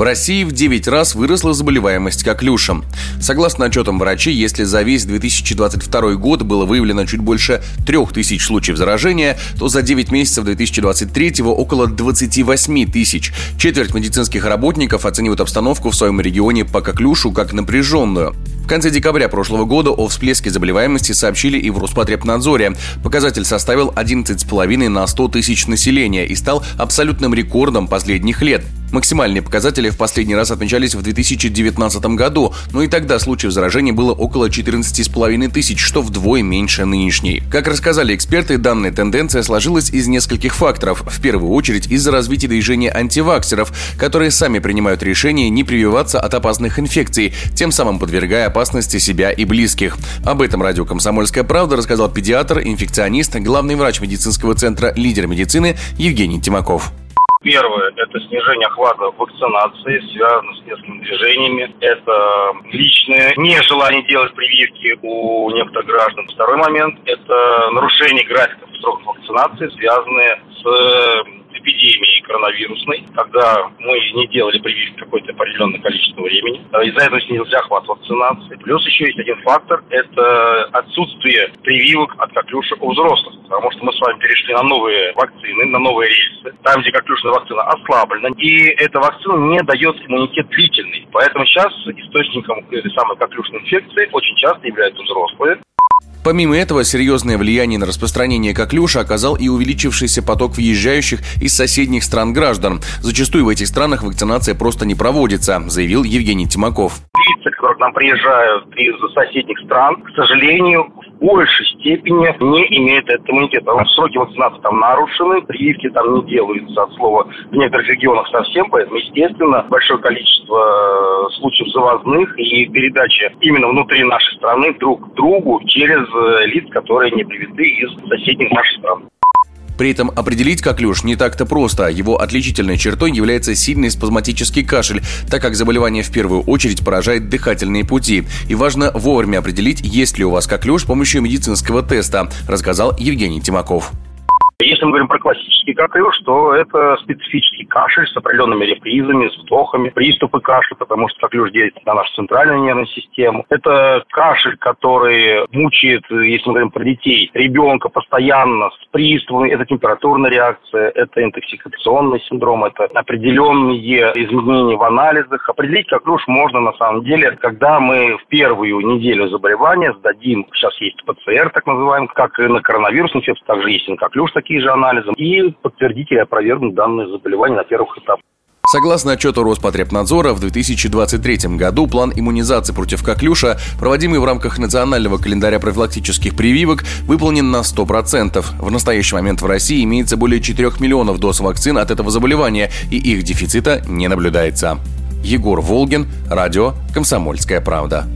В России в 9 раз выросла заболеваемость коклюшем. Согласно отчетам врачей, если за весь 2022 год было выявлено чуть больше 3000 случаев заражения, то за 9 месяцев 2023 около 28 тысяч. Четверть медицинских работников оценивают обстановку в своем регионе по коклюшу как напряженную. В конце декабря прошлого года о всплеске заболеваемости сообщили и в Роспотребнадзоре. Показатель составил 11,5 на 100 тысяч населения и стал абсолютным рекордом последних лет. Максимальные показатели в последний раз отмечались в 2019 году, но и тогда случаев заражения было около 14,5 тысяч, что вдвое меньше нынешней. Как рассказали эксперты, данная тенденция сложилась из нескольких факторов. В первую очередь из-за развития движения антиваксеров, которые сами принимают решение не прививаться от опасных инфекций, тем самым подвергая опасности себя и близких. Об этом радио «Комсомольская правда» рассказал педиатр, инфекционист, главный врач медицинского центра «Лидер медицины» Евгений Тимаков. Первое – это снижение охвата вакцинации, связано с несколькими движениями. Это личное нежелание делать прививки у некоторых граждан. Второй момент – это нарушение графиков сроков вакцинации, связанные с эпидемии коронавирусной, когда мы не делали прививки какое-то определенное количество времени. А из-за этого снизился охват вакцинации. Плюс еще есть один фактор – это отсутствие прививок от коклюша у взрослых. Потому что мы с вами перешли на новые вакцины, на новые рельсы, там, где коклюшная вакцина ослаблена. И эта вакцина не дает иммунитет длительный. Поэтому сейчас источником этой самой коклюшной инфекции очень часто являются взрослые. Помимо этого, серьезное влияние на распространение коклюша оказал и увеличившийся поток въезжающих из соседних стран граждан. Зачастую в этих странах вакцинация просто не проводится, заявил Евгений Тимаков лица, которые к нам приезжают из соседних стран, к сожалению, большей степени не имеют этого иммунитета. Сроки вакцинации там нарушены, прививки там не делаются от слова в некоторых регионах совсем, поэтому, естественно, большое количество э, случаев завозных и передачи именно внутри нашей страны друг к другу через э, лиц, которые не привиты из соседних наших стран. При этом определить коклюш не так-то просто. Его отличительной чертой является сильный спазматический кашель, так как заболевание в первую очередь поражает дыхательные пути. И важно вовремя определить, есть ли у вас коклюш с помощью медицинского теста, рассказал Евгений Тимаков. Если мы говорим про классический коклюш, то это специфический кашель с определенными репризами, с вдохами, приступы кашля, потому что коклюш действует на нашу центральную нервную систему. Это кашель, который мучает, если мы говорим про детей, ребенка постоянно с приступами. Это температурная реакция, это интоксикационный синдром, это определенные изменения в анализах. Определить коклюш можно на самом деле, когда мы в первую неделю заболевания сдадим, сейчас есть ПЦР так называемый, как и на коронавирус инфекцию, также есть и на коклюш такие же анализы, и подтвердить или опровергнуть данные заболевания на первых этапах. Согласно отчету Роспотребнадзора, в 2023 году план иммунизации против коклюша, проводимый в рамках национального календаря профилактических прививок, выполнен на 100%. В настоящий момент в России имеется более 4 миллионов доз вакцин от этого заболевания, и их дефицита не наблюдается. Егор Волгин, радио «Комсомольская правда».